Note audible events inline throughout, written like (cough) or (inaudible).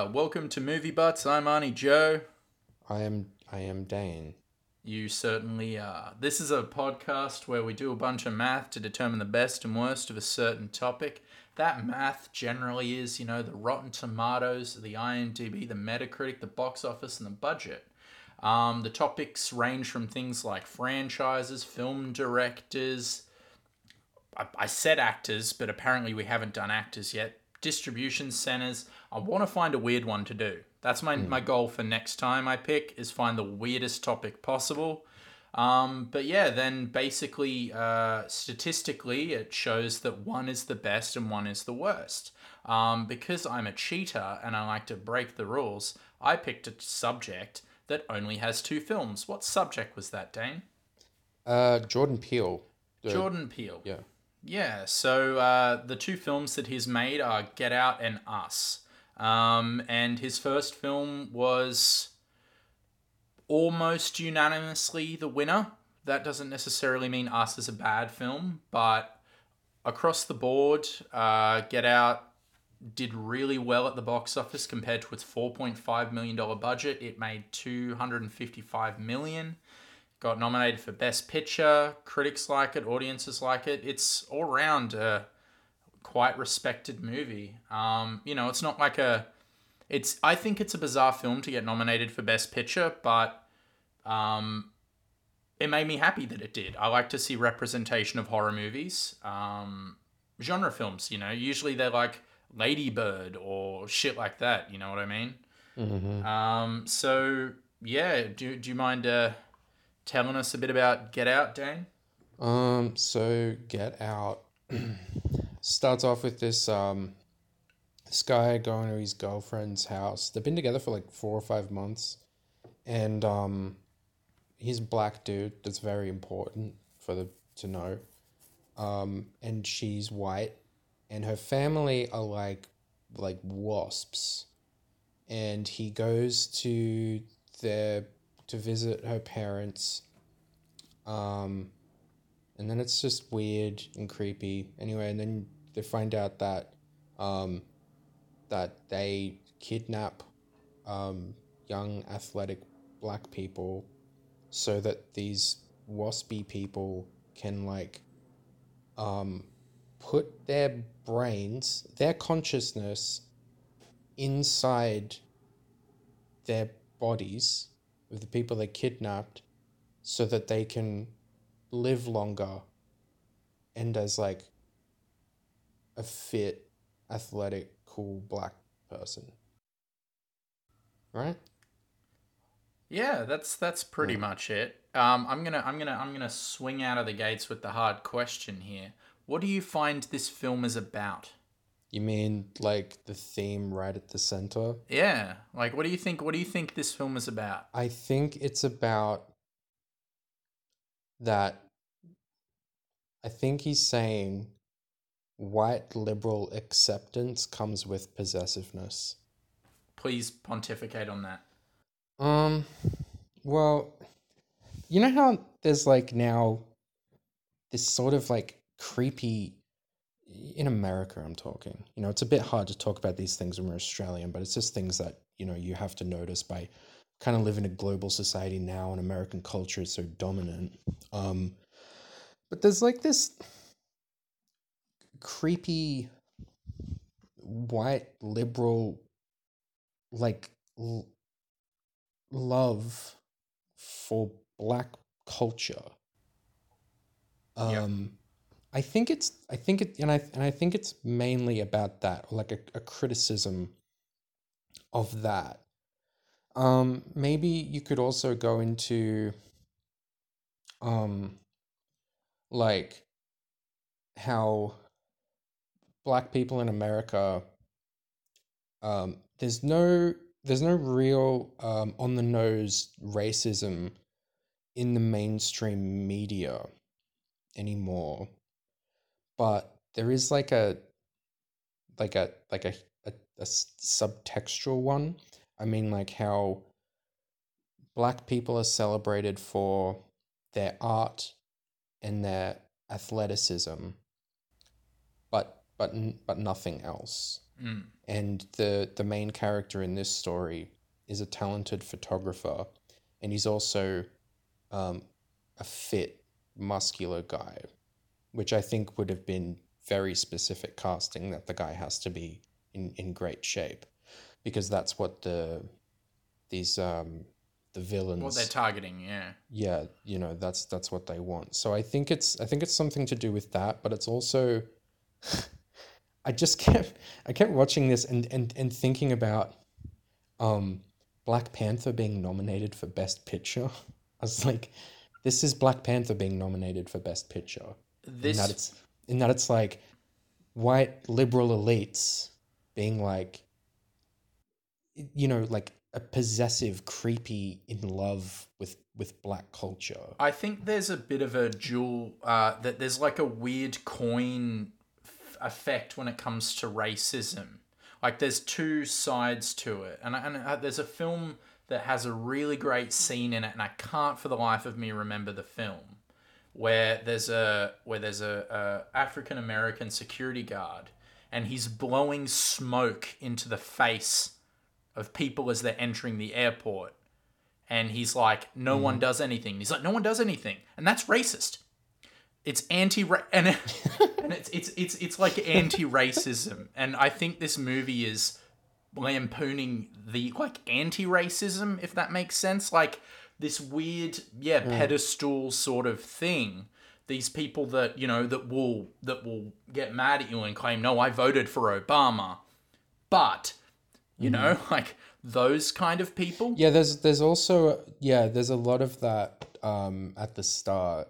Uh, welcome to Movie Butts. I'm Arnie Joe. I am I am Dane. You certainly are. This is a podcast where we do a bunch of math to determine the best and worst of a certain topic. That math generally is, you know, the Rotten Tomatoes, the IMDb, the Metacritic, the box office, and the budget. Um, the topics range from things like franchises, film directors. I, I said actors, but apparently we haven't done actors yet. Distribution centers. I want to find a weird one to do. That's my, my goal for next time I pick is find the weirdest topic possible. Um, but yeah, then basically, uh, statistically, it shows that one is the best and one is the worst. Um, because I'm a cheater and I like to break the rules, I picked a subject that only has two films. What subject was that, Dane? Uh, Jordan Peele. the- Jordan Peele. Yeah. Yeah, so uh, the two films that he's made are Get Out and Us. Um, and his first film was almost unanimously the winner. That doesn't necessarily mean Us is a bad film, but across the board, uh, Get Out did really well at the box office compared to its $4.5 million budget. It made $255 million got nominated for best picture critics like it audiences like it. It's all round a quite respected movie. Um, you know it's not like a it's i think it's a bizarre film to get nominated for best picture but um, it made me happy that it did. I like to see representation of horror movies um, genre films you know. Usually they're like Lady Bird or shit like that you know what i mean? Mhm. um, so yeah do, do you mind uh, telling us a bit about Get Out, Dane? Um. So Get Out (clears throat) starts off with this um. This guy going to his girlfriend's house. They've been together for like four or five months, and um, he's a black dude. That's very important for the to know. Um, and she's white, and her family are like like wasps, and he goes to their to visit her parents. Um, and then it's just weird and creepy. Anyway, and then they find out that um, that they kidnap um, young athletic black people so that these waspy people can like um, put their brains, their consciousness inside their bodies of the people they kidnapped so that they can live longer and as like a fit, athletic, cool black person. Right? Yeah, that's that's pretty much it. Um, I'm gonna I'm gonna I'm gonna swing out of the gates with the hard question here. What do you find this film is about? You mean like the theme right at the center? Yeah, like what do you think? What do you think this film is about? I think it's about that. I think he's saying white liberal acceptance comes with possessiveness. Please pontificate on that. Um, well, you know how there's like now this sort of like creepy in America, I'm talking. You know, it's a bit hard to talk about these things when we're Australian, but it's just things that, you know, you have to notice by kind of living in a global society now and American culture is so dominant. Um, but there's like this creepy white liberal like l- love for black culture. Um, I think it's I think it and I and I think it's mainly about that, like a, a criticism of that. Um, maybe you could also go into um like how black people in America um there's no there's no real um on the nose racism in the mainstream media anymore but there is like a like a like a a subtextual one. I mean like how black people are celebrated for their art and their athleticism but but but nothing else. Mm. and the the main character in this story is a talented photographer, and he's also um, a fit, muscular guy, which I think would have been very specific casting that the guy has to be in, in great shape, because that's what the these um, the villains What they're targeting, yeah. yeah you know that's that's what they want. So i think it's i think it's something to do with that but it's also (laughs) i just kept i kept watching this and and, and thinking about um black panther being nominated for best picture. (laughs) I was like this is black panther being nominated for best picture This in that it's in that it's like white liberal elites being like you know like a possessive creepy in love with with black culture. I think there's a bit of a dual uh, that there's like a weird coin f- effect when it comes to racism. Like there's two sides to it, and and uh, there's a film that has a really great scene in it, and I can't for the life of me remember the film where there's a where there's a, a African American security guard, and he's blowing smoke into the face of people as they're entering the airport and he's like, no one mm-hmm. does anything. He's like, no one does anything, and that's racist. It's anti and (laughs) and it's it's it's it's like anti racism, and I think this movie is lampooning the like anti racism, if that makes sense. Like this weird, yeah, pedestal sort of thing. These people that you know that will that will get mad at you and claim, no, I voted for Obama, but you know, (laughs) like those kind of people. yeah there's there's also yeah there's a lot of that um at the start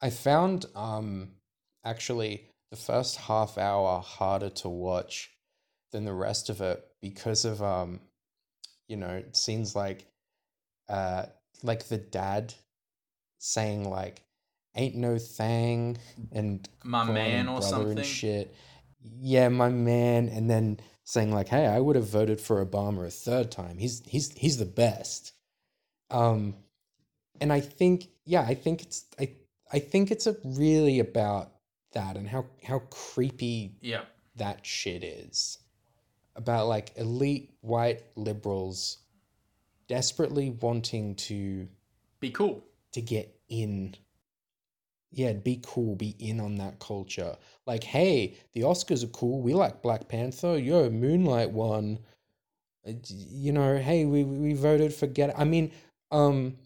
i found um actually the first half hour harder to watch than the rest of it because of um you know scenes like uh like the dad saying like ain't no thing and My man or something. shit yeah my man and then saying like hey i would have voted for obama a third time he's he's he's the best um and i think yeah i think it's i i think it's a really about that and how how creepy Yeah. that shit is about like elite white liberals desperately wanting to Be cool. to get in. Yeah be cool be in on that culture. Like hey the oscars are cool. We like black panther. Yo moonlight won. Uh, you know hey we we voted for get i mean um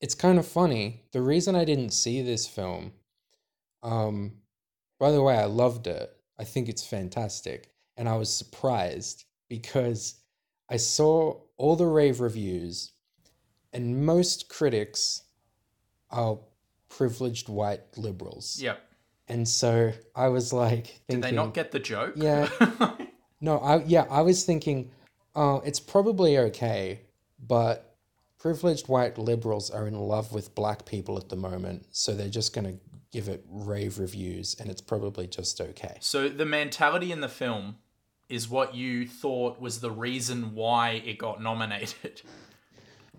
it's kind of funny. The reason i didn't see this film um by the way i loved it. I think it's fantastic. And i was surprised because i saw all the rave reviews and most critics are privileged white liberals. Yep. And so I was like thinking Did they not get the joke? Yeah. (laughs) No, I yeah, I was thinking uh it's probably okay, but privileged white liberals are in love with black people at the moment, so they're just going to give it rave reviews and it's probably just okay. so the mentality in the film is what you thought was the reason why it got nominated.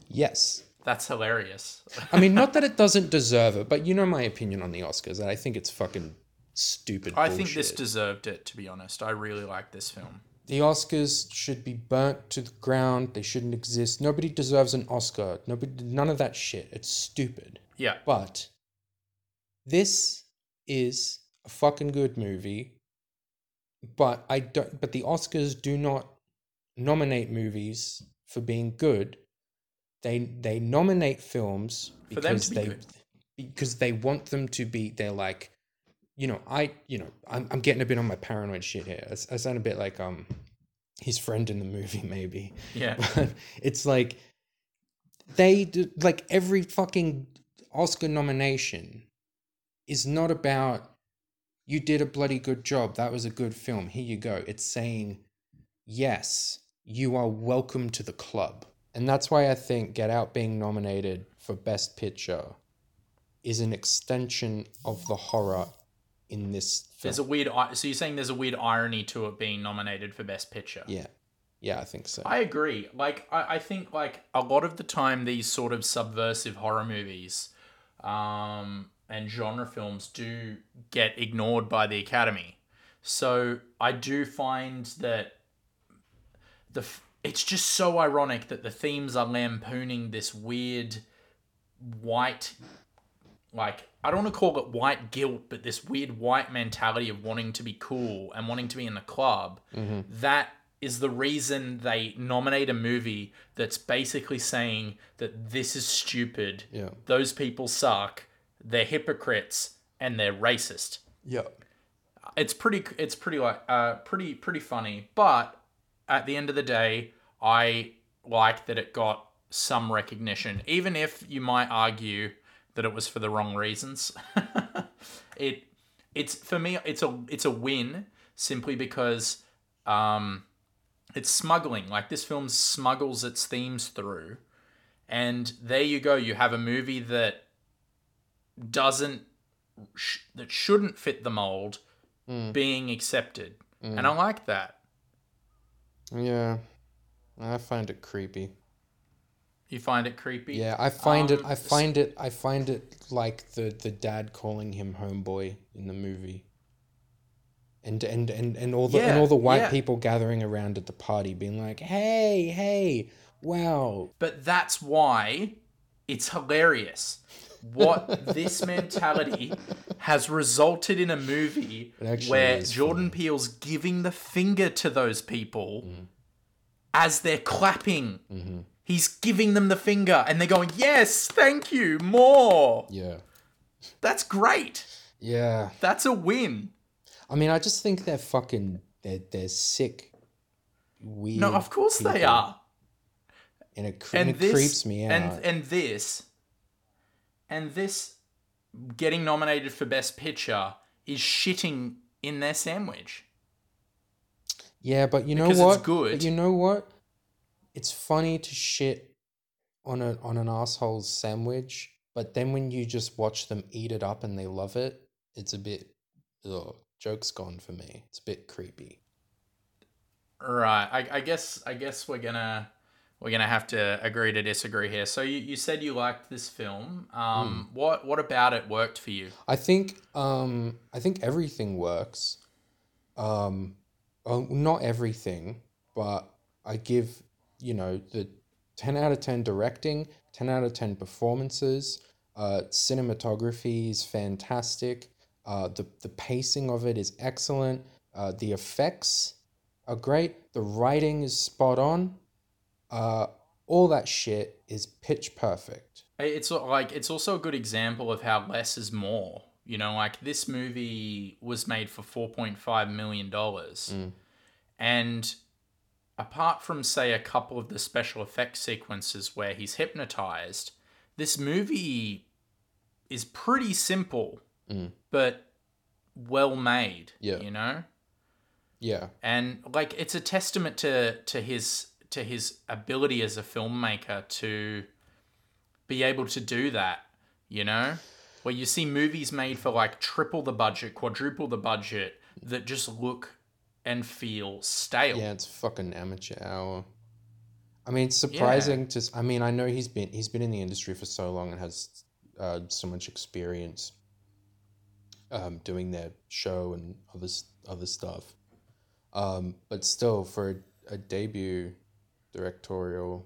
Yes. That's hilarious. I mean, not that it doesn't deserve it, but you know my opinion on the Oscars, and I think it's fucking stupid. I think this deserved it, to be honest. I really like this film. The Oscars should be burnt to the ground. They shouldn't exist. Nobody deserves an Oscar. Nobody, none of that shit. It's stupid. Yeah. But this is a fucking good movie. But I don't. But the Oscars do not nominate movies for being good. They they nominate films For them because be they good. because they want them to be. They're like, you know, I you know, I'm I'm getting a bit on my paranoid shit here. I, I sound a bit like um his friend in the movie (laughs) maybe. Yeah. (laughs) But it's like they do, like every fucking Oscar nomination is not about you did a bloody good job. That was a good film. Here you go. It's saying yes, you are welcome to the club. And that's why I think Get Out being nominated for Best Picture is an extension of the horror in this film. There's a weird. So you're saying there's a weird irony to it being nominated for Best Picture? yeah. Yeah, I think so. I agree. Like, I, I think like a lot of the time these sort of subversive horror movies, um, and genre films do get ignored by the Academy. So I do find that the f- it's just so ironic that the themes are lampooning this weird white like I don't want to call it white guilt, but this weird white mentality of wanting to be cool and wanting to be in the club. Mm-hmm. That is the reason they nominate a movie that's basically saying that this is stupid. Yeah. Those people suck. They're hypocrites and they're racist. Yeah. It's pretty. It's pretty like uh pretty pretty funny. But at the end of the day, I like that it got some recognition, even if you might argue that it was for the wrong reasons. (laughs) it it's for me it's a it's a win simply because um it's smuggling like this film smuggles its themes through and there you go you have a movie that doesn't sh- that shouldn't fit the mold being accepted and i like that Yeah. I find it creepy. you find it creepy Yeah, I find it. Um, I find it. I find it like the the dad calling him homeboy in the movie. And and and and all the and all the white yeah. people gathering around at the party, being like, "Hey, hey, wow, But that's why it's hilarious. What (laughs) this mentality has resulted in a movie where actually where is Jordan Peele's giving the finger to those people mm-hmm. as they're clapping. Mm-hmm. He's giving them the finger and they're going, Yes, thank you, more. yeah, That's great. yeah." That's a win. I mean, I just think they're fucking. They're they're sick, weird. No, of course they are. and it, cre- and and it creeps me out. and and this and this getting nominated for best picture is shitting in their sandwich Yeah, but you know Because it's what? good. But you know what? It's funny to shit on a on an asshole's sandwich, but then when you just watch them eat it up and they love it, it's a bit ugh, joke's gone for me. It's a bit creepy. right I, I guess i guess we're gonna we're gonna have to agree to disagree here so you, you said you liked this film um Hmm. what what about it worked for you I think um I think everything works. Um oh, not everything, but I give, you know, the 10 out of 10 directing, 10 out of 10 performances, uh cinematography is fantastic. Uh the the pacing of it is excellent. Uh the effects are great. The writing is spot on. Uh all that shit is pitch perfect. it's uh, like it's also a good example of how less is more you know like this movie was made for 4.5 million dollars mm. and apart from say a couple of the special effects sequences where he's hypnotized this movie is pretty simple mm. but well made Yeah. you know Yeah. and like it's a testament to to his to his ability as a filmmaker to be able to do that you know where you see movies made for like triple the budget quadruple the budget that just look and feel stale Yeah, it's fucking amateur hour. I mean, it's surprising to. I mean, I know he's been he's been in the industry for so long and has uh, so much experience um, doing their show and other other stuff. Um, but still, for a, a debut directorial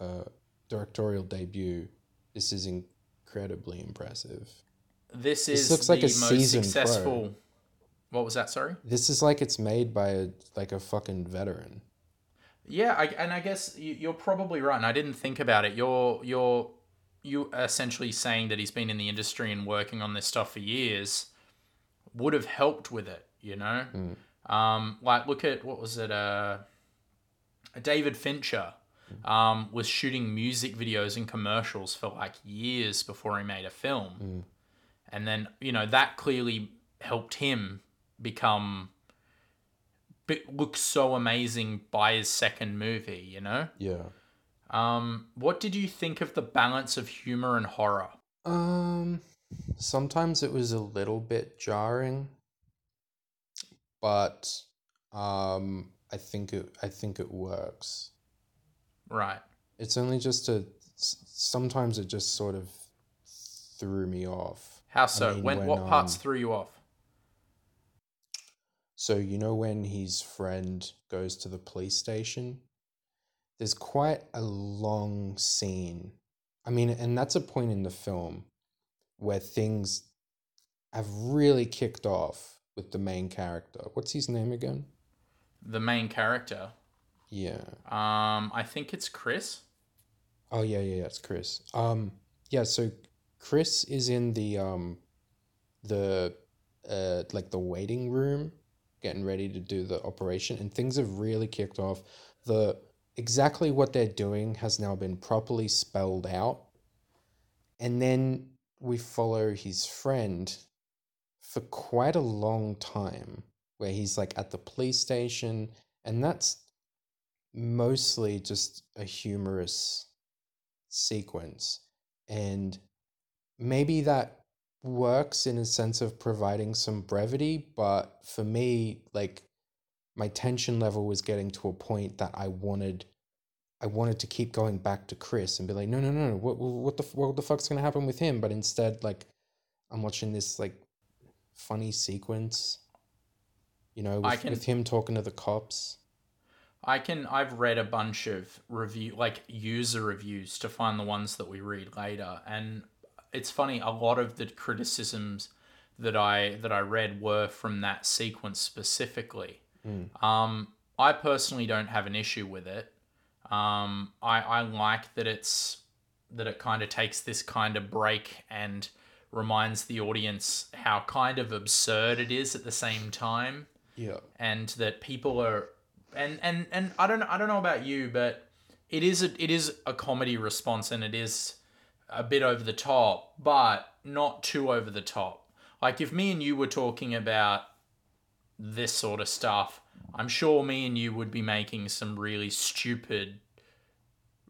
uh, directorial debut, this is incredibly impressive. this is this looks like a most seasoned pro. successful what was that sorry This is like it's made by a like a fucking veteran. Yeah, I, and I guess you- you're probably right. And I didn't think about it. You're you're you essentially saying that he's been in the industry and working on this stuff for years would have helped with it. You know, um, like look at what was it? Uh, David Fincher um, was shooting music videos and commercials for like years before he made a film, and then you know that clearly helped him become look so amazing by his second movie, you know? Yeah. Um, what did you think of the balance of humor and horror? Um, sometimes it was a little bit jarring, but um, I think it I think it works. Right. It's only just a sometimes it just sort of threw me off. How so? mean, when, when, what parts um, threw you off? So, you know, when his friend goes to the police station, there's quite a long scene. I mean, and that's a point in the film where things have really kicked off with the main character. What's his name again? The main character. Yeah. Um, I think it's Chris. Oh yeah, yeah, yeah, it's Chris. Um, yeah. So Chris is in the um, the uh, like the waiting room, getting ready to do the operation, and things have really kicked off. The exactly what they're doing has now been properly spelled out, and then we follow his friend for quite a long time, where he's like at the police station, and that's mostly just a humorous sequence. And maybe that works in a sense of providing some brevity, but for me, like my tension level was getting to a point that I wanted I wanted to keep going back to Chris and be like, no, no, no, what, what the, what the fuck's gonna happen with him? But instead, like, I'm watching this like funny sequence, you know, with, can- with him talking to the cops. I can I've read a bunch of review like user reviews to find the ones that we read later and it's funny a lot of the criticisms that I that I read were from that sequence specifically. Um I personally don't have an issue with it. Um I I like that it's that it kind of takes this kind of break and reminds the audience how kind of absurd it is at the same time Yeah. and that people are and and and I don't I don't know about you, but it is a it is a comedy response and it is a bit over the top, but not too over the top. Like if me and you were talking about this sort of stuff, I'm sure me and you would be making some really stupid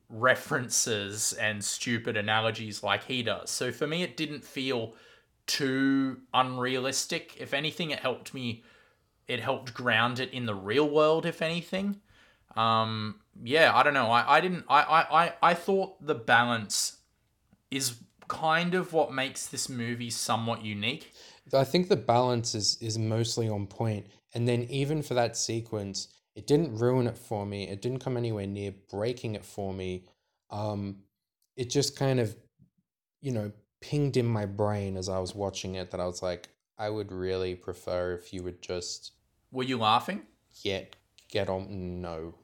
references and stupid analogies like he does. So for me it didn't feel too unrealistic. If anything it helped me it helped ground it in the real world, if anything. Um, yeah, I don't know. I, I didn't. I, I, I, thought the balance is kind of what makes this movie somewhat unique. I think the balance is is mostly on point. point, and then even for that sequence, it didn't ruin it for me. It didn't come anywhere near breaking it for me. Um, it just kind of, you know, pinged in my brain as I was watching it that I was like, I would really prefer if you would just Were you laughing? get get on. No,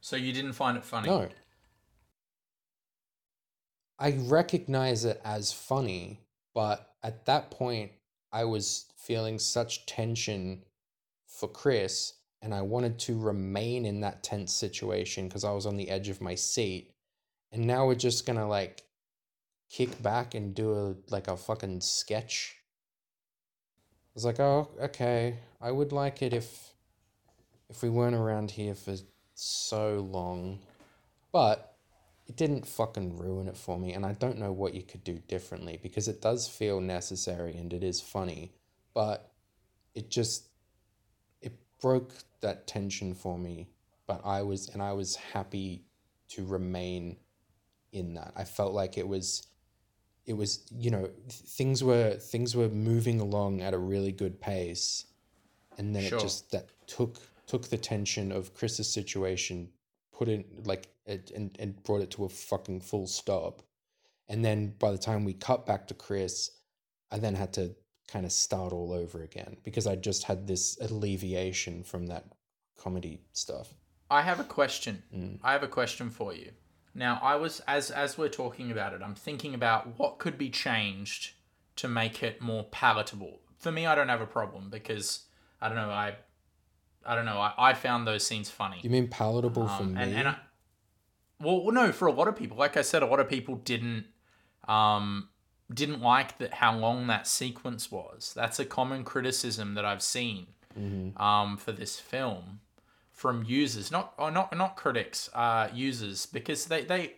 So you didn't find it funny? no. I recognize it as funny, but at that point, I was feeling such tension for Chris, and I wanted to remain in that tense situation because I was on the edge of my seat. And now we're just gonna like kick back and do a like a fucking sketch. Was like, oh, okay. I would like it if if we weren't around here for so long. But it didn't fucking ruin it for me, and I don't know what you could do differently because it does feel necessary and it is funny, but it just it broke that tension for me. But I was and I was happy to remain in that. I felt like it was it was you know things were things were moving along at a really good pace and then Sure. it just that took took the tension of Chris's situation put it like it, and and brought it to a fucking full stop and then by the time we cut back to Chris I then had to kind of start all over again because I just had this alleviation from that comedy stuff I have a question. Mm. I have a question for you. Now, I was as as we're talking about it, I'm thinking about what could be changed to make it more palatable. For me, I don't have a problem because I don't know. I I don't know. I, I found those scenes funny. you mean palatable for Um, me and, and I, well, well, no, for a lot of people, like I said, a lot of people didn't um, didn't like that how long that sequence was. That's a common criticism that I've seen Mm-hmm. um, for this film from users, not or not not critics, uh, users, because they they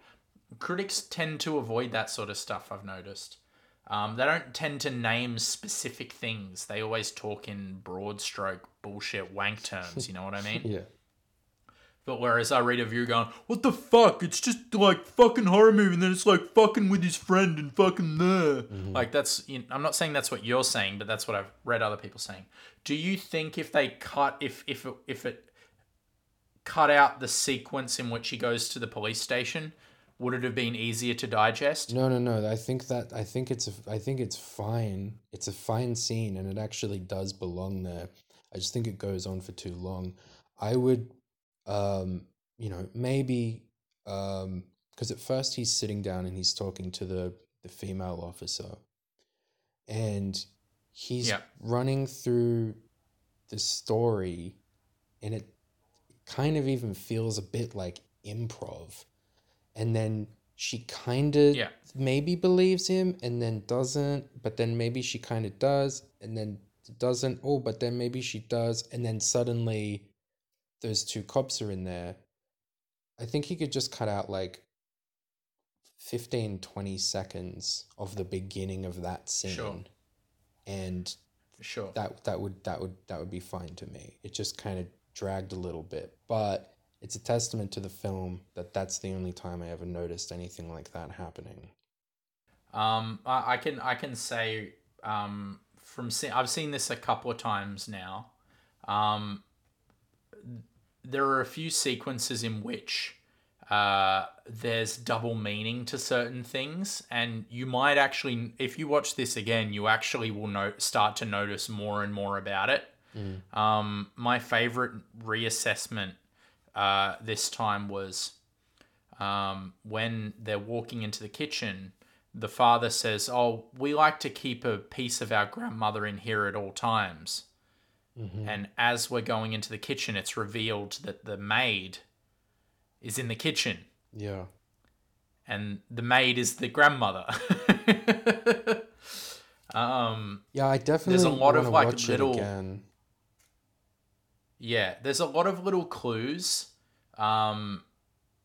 critics tend to avoid that sort of stuff. I've noticed. Um, they don't tend to name specific things. They always talk in broad stroke bullshit wank (laughs) terms. You know what I mean? yeah But whereas I read a review going, what the fuck? It's just like fucking horror movie, and then it's like fucking with his friend and fucking there. Like that's, you know, I'm not saying that's what you're saying, but that's what I've read other people saying. Do you think if they cut, if if it, if it cut out the sequence in which he goes to the police station, would it have been easier to digest? No, no, no. I think that I think it's a, I think it's fine. It's a fine scene, and it actually does belong there. I just think it goes on for too long. I would, um, you know, maybe, um, because at first he's sitting down and he's talking to the the female officer, and he's Yeah. running through the story, and it kind of even feels a bit like improv, and then she kind of Yeah. maybe believes him and then doesn't, but then maybe she kind of does and then doesn't. Oh, but then maybe she does, and then suddenly those two cops are in there. I think he could just cut out like 15, 20 seconds of the beginning of that scene. Sure. And Sure. that that would that would that would be fine to me. It just kind of dragged a little bit, but it's a testament to the film that that's the only time I ever noticed anything like that happening. Um, I, I can I can say um, from see, I've seen this a couple of times now. Um, there are a few sequences in which uh, there's double meaning to certain things, and you might actually, if you watch this again, you actually will no- start to notice more and more about it. Um, my favorite reassessment uh, this time was um, when they're walking into the kitchen. The father says, "Oh, we like to keep a piece of our grandmother in here at all times." And as we're going into the kitchen, it's revealed that the maid is in the kitchen, Yeah. and the maid is the grandmother. (laughs) um, Yeah, I definitely there's a lot of, like, little-. Yeah, there's a lot of little clues um,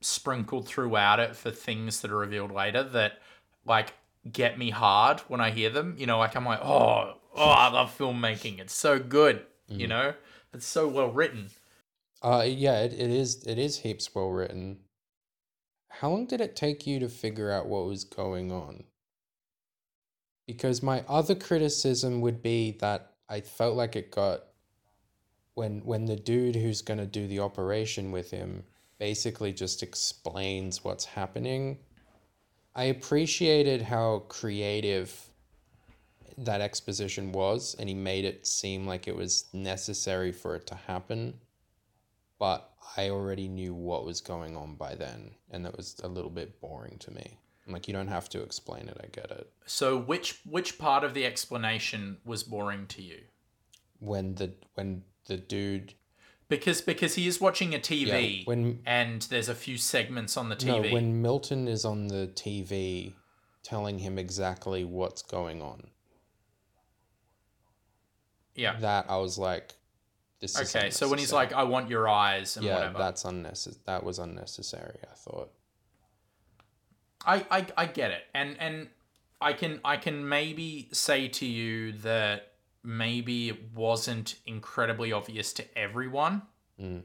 sprinkled throughout it for things that are revealed later that like get me hard when I hear them. You know, like I'm like, oh, oh, I love filmmaking. It's so good. You know, it's so well written. Uh yeah, it, it is it is heaps well written. How long did it take you to figure out what was going on? Because my other criticism would be that I felt like it got when when the dude who's going to do the operation with him basically just explains what's happening. I appreciated how creative that exposition was and he made it seem like it was necessary for it to happen but I already knew what was going on by then, and that was a little bit boring to me. Like, you don't have to explain it. I get it. So which which part of the explanation was boring to you? When the when the dude, Because because he is watching a TV Yeah, when- and there's a few segments on the TV. no, when Milton is on the TV, telling him exactly what's going on, yeah. that I was like, this is Okay, so when he's like, "I want your eyes" and yeah, whatever, that's unnecessary. That was unnecessary. I thought. I, I I get it, and and I can I can maybe say to you that maybe it wasn't incredibly obvious to everyone. Mm.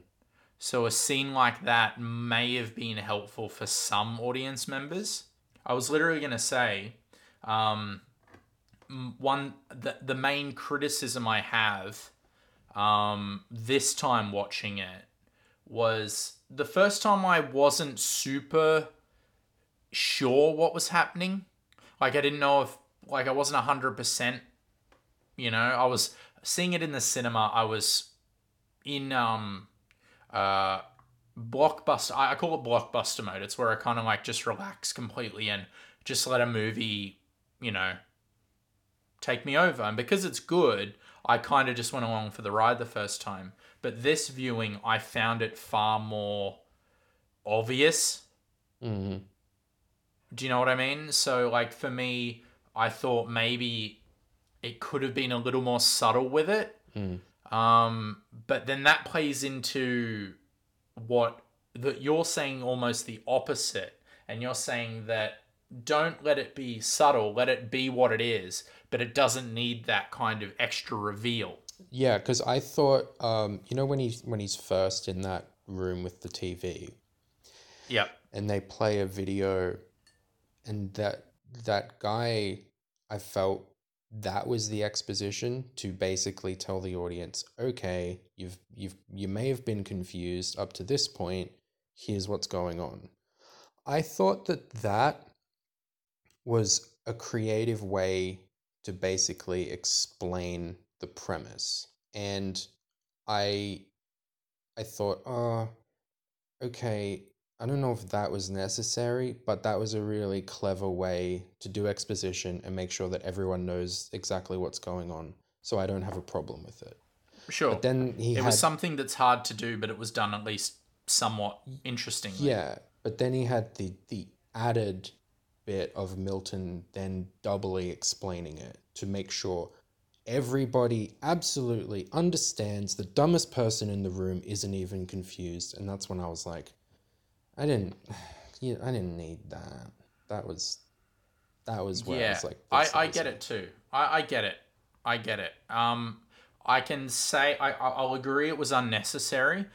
So a scene like that may have been helpful for some audience members. I was literally gonna say, um, one the the main criticism I have, um, this time watching it was the first time I wasn't super sure what was happening. Like I didn't know if like I wasn't hundred percent. You know, I was seeing it in the cinema. I was in um uh blockbuster. I, I call it blockbuster mode. It's where I kind of like just relax completely and just let a movie, you know, take me over. And because it's good, I kind of just went along for the ride the first time. But this viewing, I found it far more obvious hmm do you know what I mean? So, like, for me, I thought maybe it could have been a little more subtle with it. Mm. Um, but then that plays into what that you're saying almost the opposite. And you're saying that don't let it be subtle, let it be what it is, but it doesn't need that kind of extra reveal. Yeah, because I thought, um, you know, when he's when he's first in that room with the TV Yep. and they play a video and that that guy I felt that was the exposition to basically tell the audience, okay, you've you've you may have been confused up to this point. Here's what's going on. I thought that that was a creative way to basically explain the premise. And I I thought, oh, okay, I don't know if that was necessary, but that was a really clever way to do exposition and make sure that everyone knows exactly what's going on. So I don't have a problem with it. Sure. But then he it had was something that's hard to do, but it was done at least somewhat interestingly. Yeah, but then he had the the added bit of Milton then doubly explaining it to make sure everybody absolutely understands the dumbest person in the room isn't even confused and that's when I was like I didn't (sighs) yeah, I didn't need that. That was that was where I yeah, was like I, I get it too. I, I get it. I get it. Um, I can say I I- I'll agree it was unnecessary,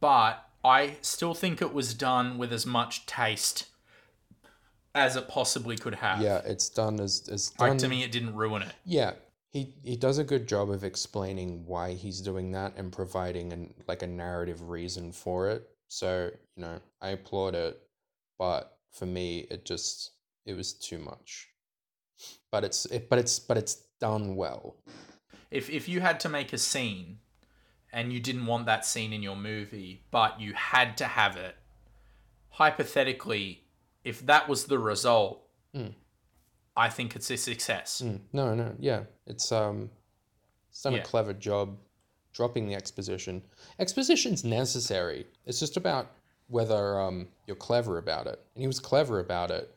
but I still think it was done with as much taste as it possibly could have. Yeah, it's done as as done Like to me, it didn't ruin it. Yeah, he he does a good job of explaining why he's doing that and providing an like a narrative reason for it. So you know, I applaud it, but for me, it just it was too much. But it's it, but it's but it's done well. If if you had to make a scene, and you didn't want that scene in your movie, but you had to have it, hypothetically, if that was the result, Mm. I think it's a success. Mm, no, no, yeah, it's um, it's done Yeah. a clever job dropping the exposition. Exposition's necessary. It's just about whether um you're clever about it, and he was clever about it.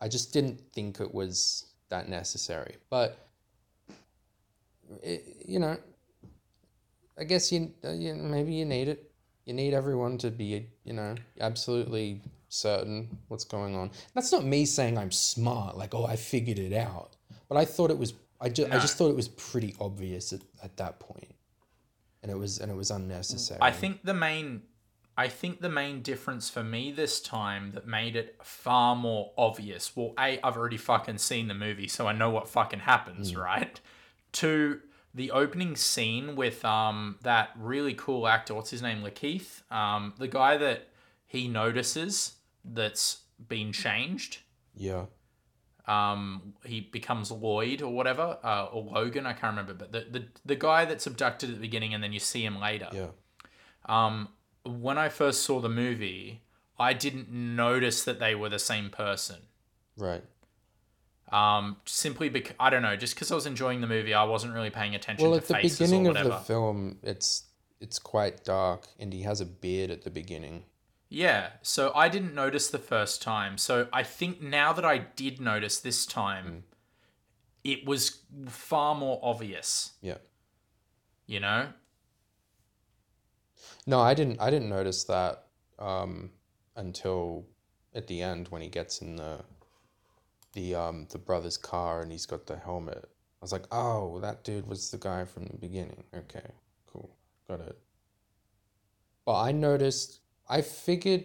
I just didn't think it was that necessary, but it, you know, I guess you, you maybe you need it. You need everyone to be, you know, absolutely certain what's going on. That's not me saying I'm smart, like oh I figured it out. But I thought it was. I just I just thought it was pretty obvious at, at that point, and it was and it was unnecessary. I think the main I think the main difference for me this time that made it far more obvious. Well, A, I've already fucking seen the movie, so I know what fucking happens, right? Two, the opening scene with um that really cool actor, what's his name? LaKeith? Um, the guy that he notices that's been changed. Yeah. Um, he becomes Lloyd or whatever, uh, or Logan, I can't remember, but the, the the guy that's abducted at the beginning and then you see him later Yeah. um, when I first saw the movie, I didn't notice that they were the same person. Right. Um, simply because I don't know, just because I was enjoying the movie, I wasn't really paying attention Well, to at the faces beginning or of whatever. the film, it's it's quite dark, and he has a beard at the beginning. yeah, so I didn't notice the first time. So I think now that I did notice this Mm. time, it was far more obvious. Yeah. You know, No, I didn't. I didn't notice that um, until at the end when he gets in the the um, the brother's car and he's got the helmet. I was like, oh, that dude was the guy from the beginning. Okay, cool, got it. But I noticed. I figured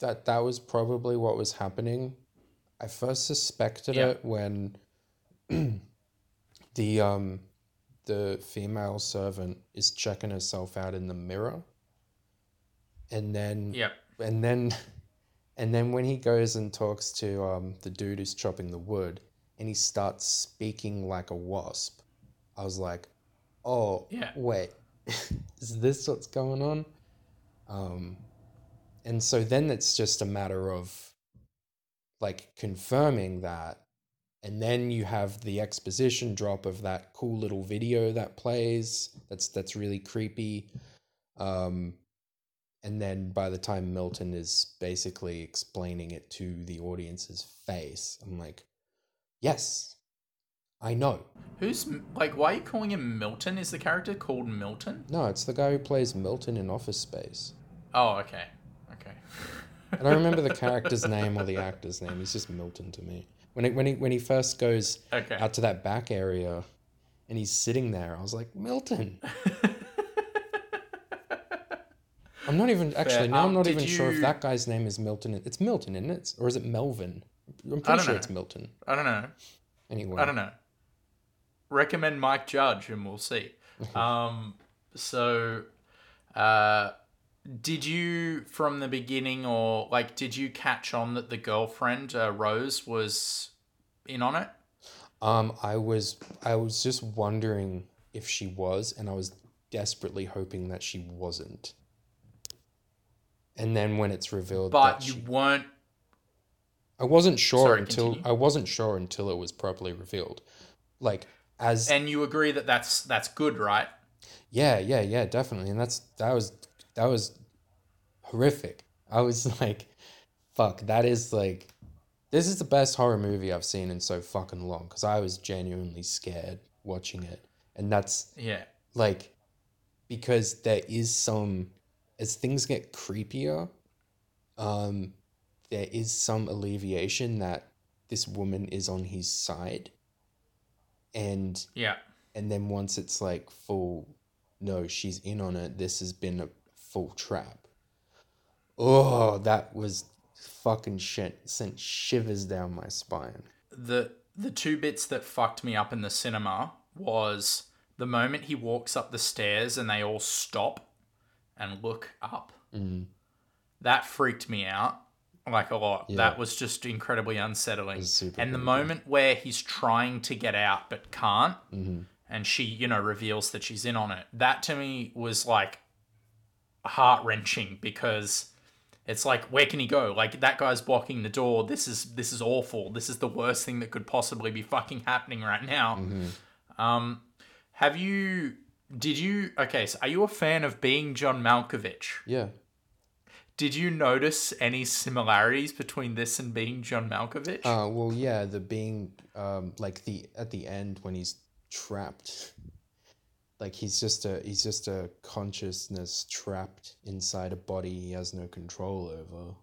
that that was probably what was happening. I first suspected Yeah. it when (clears throat) the um the female servant is checking herself out in the mirror. And then yep, and then (laughs) and then when he goes and talks to um the dude who's chopping the wood and he starts speaking like a wasp i was like oh Yeah. wait (laughs) is this what's going on? Um and so then it's just a matter of like confirming that and then you have the exposition drop of that cool little video that plays that's that's really creepy um and then by the time milton is basically explaining it to the audience's face i'm like yes i know who's like? Why are you calling him Milton? Is the character called Milton? no it's the guy who plays milton in office space Oh, okay, okay. I don't remember the character's name or the actor's name. He's just Milton to me. When it, when he when he first goes Okay. out to that back area, and he's sitting there, I was like Milton. (laughs) I'm not even actually now. I'm Um, not did even sure if that guy's name is Milton. It's Milton, isn't it? Or is it Melvin? I'm pretty sure know. it's Milton. I don't know. Anyway, I don't know. Recommend Mike Judge, and we'll see. (laughs) um, so, uh, did you from the beginning, or like, did you catch on that the girlfriend uh, Rose was in on it? Um, I was I was just wondering if she was, and I was desperately hoping that she wasn't. And then when it's revealed But that you she, weren't. I wasn't sure Sorry, until continue. I wasn't sure until it was properly revealed. Like as And you agree that that's that's good, right? yeah, yeah, yeah, definitely. And that's that was that was horrific. I was (laughs) like, fuck, that is like this is the best horror movie I've seen in so fucking long because I was genuinely scared watching it. And that's Yeah. like because there is some as things get creepier um there is some alleviation that this woman is on his side and Yeah. and then once it's like full no she's in on it this has been a full trap oh that was fucking shit sent shivers down my spine the the two bits that fucked me up in the cinema was the moment he walks up the stairs and they all stop and look up. mm, That freaked me out like a lot. Yeah. That was just incredibly unsettling. And the moment where he's trying to get out but can't, hmm and she, you know, reveals that she's in on it. That to me was like heart wrenching because it's like where can he go? Like that guy's blocking the door. This is this is awful. This is the worst thing that could possibly be fucking happening right now. hmm Um, have you? Did you? Okay, so are you a fan of being John Malkovich? yeah Did you notice any similarities between this and being John Malkovich? Uh, well, yeah, the being um, like the at the end when he's trapped, like he's just a he's just a consciousness trapped inside a body he has no control over.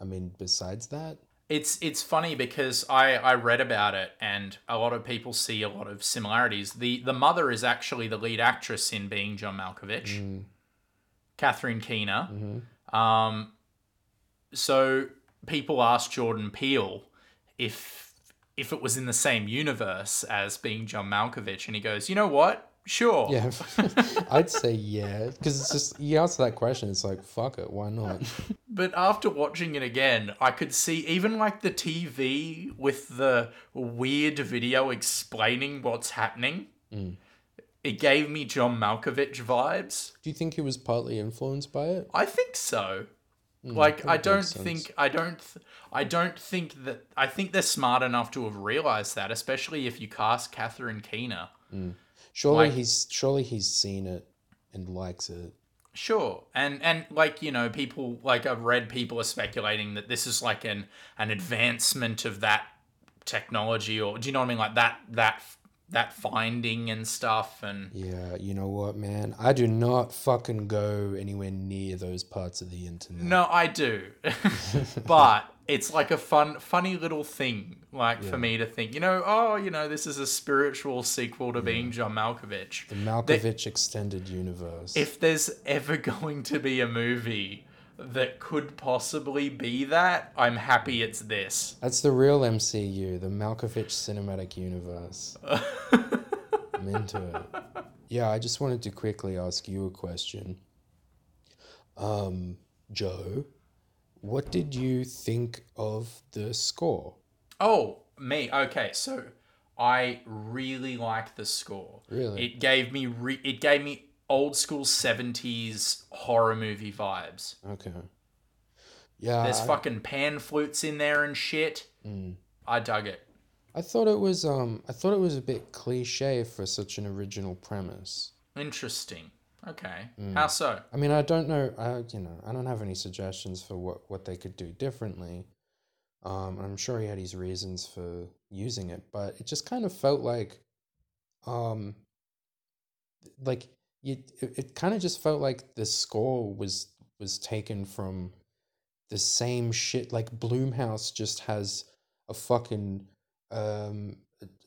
I mean, besides that, It's it's funny because I I read about it and a lot of people see a lot of similarities. The the mother is actually the lead actress in Being John Malkovich, mm, Catherine Keener. mhm. Um, so people asked Jordan Peele if if it was in the same universe as Being John Malkovich, and he goes, "You know what? Sure." yeah, (laughs) I'd say yeah, because it's just you answer that question, it's like fuck it, why not? (laughs) But after watching it again, I could see even like the TV with the weird video explaining what's happening. Mm. It gave me John Malkovich vibes. Do you think he was partly influenced by it? I think so. Mm, Like I don't think I don't th- I don't think that I think they're smart enough to have realized that, especially if you cast Catherine Keener. Surely like- he's surely he's seen it and likes it. Sure, and and like you know, people like I've read people are speculating that this is like an an advancement of that technology, or do you know what I mean? Like that that that finding and stuff, and Yeah, you know what, man? I do not fucking go anywhere near those parts of the internet. no, I do, (laughs) but it's like a fun, funny little thing, like Yeah. for me to think, you know, oh, you know, this is a spiritual sequel to being John Malkovich. The Malkovich extended universe. if there's ever (laughs) going to be a movie that could possibly be that, I'm happy it's this. That's the real MCU, the Malkovich cinematic universe. (laughs) I'm into it. Yeah, I just wanted to quickly ask you a question. Um, Joe, what did you think of the score? oh, me. Okay, so I really like the score. Really? It gave me re- it gave me old school 70s horror movie vibes. Okay. Yeah, There's I, fucking pan flutes in there and shit. Mm. I dug it. I thought it was um I thought it was a bit cliche for such an original premise. Interesting. Okay. Mm. How so? I mean, I don't know. I you know, I don't have any suggestions for what what they could do differently. Um, I'm sure he had his reasons for using it, but it just kind of felt like, um, like you, it, it kind of just felt like the score was was taken from the same shit. Like Blumhouse just has a fucking um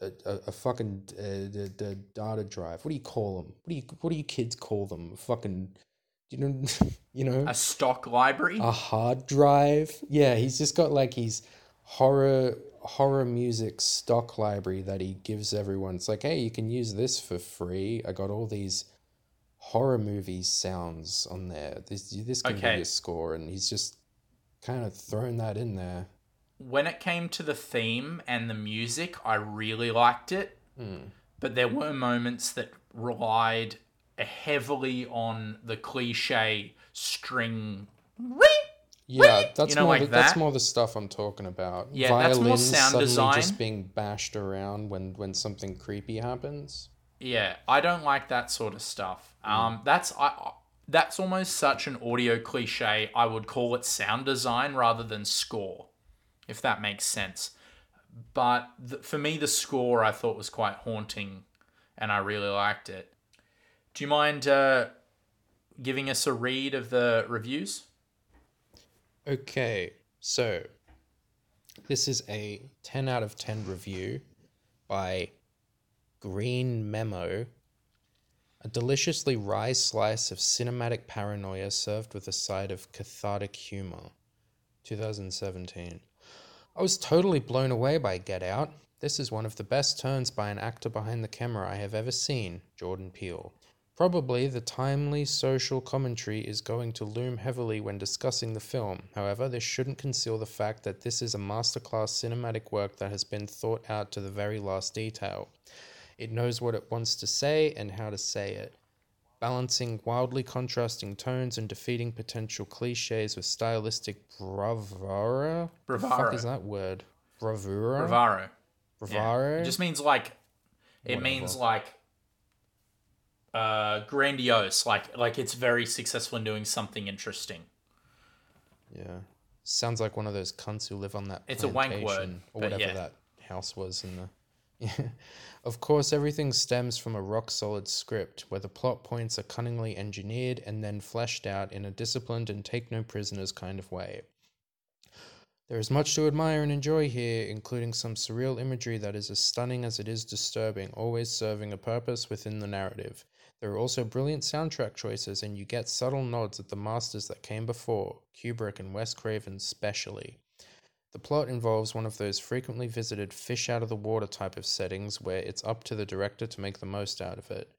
a, a, a fucking uh, the, the data drive. What do you call them? What do you what do you kids call them? Fucking You know, (laughs) you know, A stock library. a hard drive. Yeah, he's just got like his horror horror music stock library that he gives everyone. It's like, hey, you can use this for free. I got all these horror movie sounds on there. This this can Okay. be a score, and he's just kind of thrown that in there. when it came to the theme and the music, I really liked it. Hmm. But there were moments that relied heavily on the cliche string. Yeah, that's You know, more like the, that's more the stuff I'm talking about. Yeah, that's more Violins sound suddenly design. just being bashed around when when something creepy happens. Yeah, I don't like that sort of stuff. Um, that's I. That's almost such an audio cliche. I would call it sound design rather than score, if that makes sense. But for me, the score I thought was quite haunting, and I really liked it. Do you mind uh, giving us a read of the reviews? Okay, so this is a 10 out of 10 review by Green Memo. A deliciously wry slice of cinematic paranoia served with a side of cathartic humor. 2017. I was totally blown away by Get Out. This is one of the best turns by an actor behind the camera I have ever seen, Jordan Peele. Probably the timely social commentary is going to loom heavily when discussing the film. However, this shouldn't conceal the fact that this is a masterclass cinematic work that has been thought out to the very last detail. It knows what it wants to say and how to say it, balancing wildly contrasting tones and defeating potential cliches with stylistic bravura. The fuck is that word? Bravura? Bravaro. Yeah. Bravaro? It just means like it means like uh grandiose, like like it's very successful in doing something interesting. Yeah. Sounds like one of those cunts who live on that It's a wank word, or whatever yeah. that house was in the Yeah. (laughs) Of course, everything stems from a rock solid script where the plot points are cunningly engineered and then fleshed out in a disciplined and take no prisoners kind of way. There is much to admire and enjoy here, including some surreal imagery that is as stunning as it is disturbing, always serving a purpose within the narrative. There are also brilliant soundtrack choices, and you get subtle nods at the masters that came before, Kubrick and Wes Craven specially. The plot involves one of those frequently visited fish out of the water type of settings where it's up to the director to make the most out of it,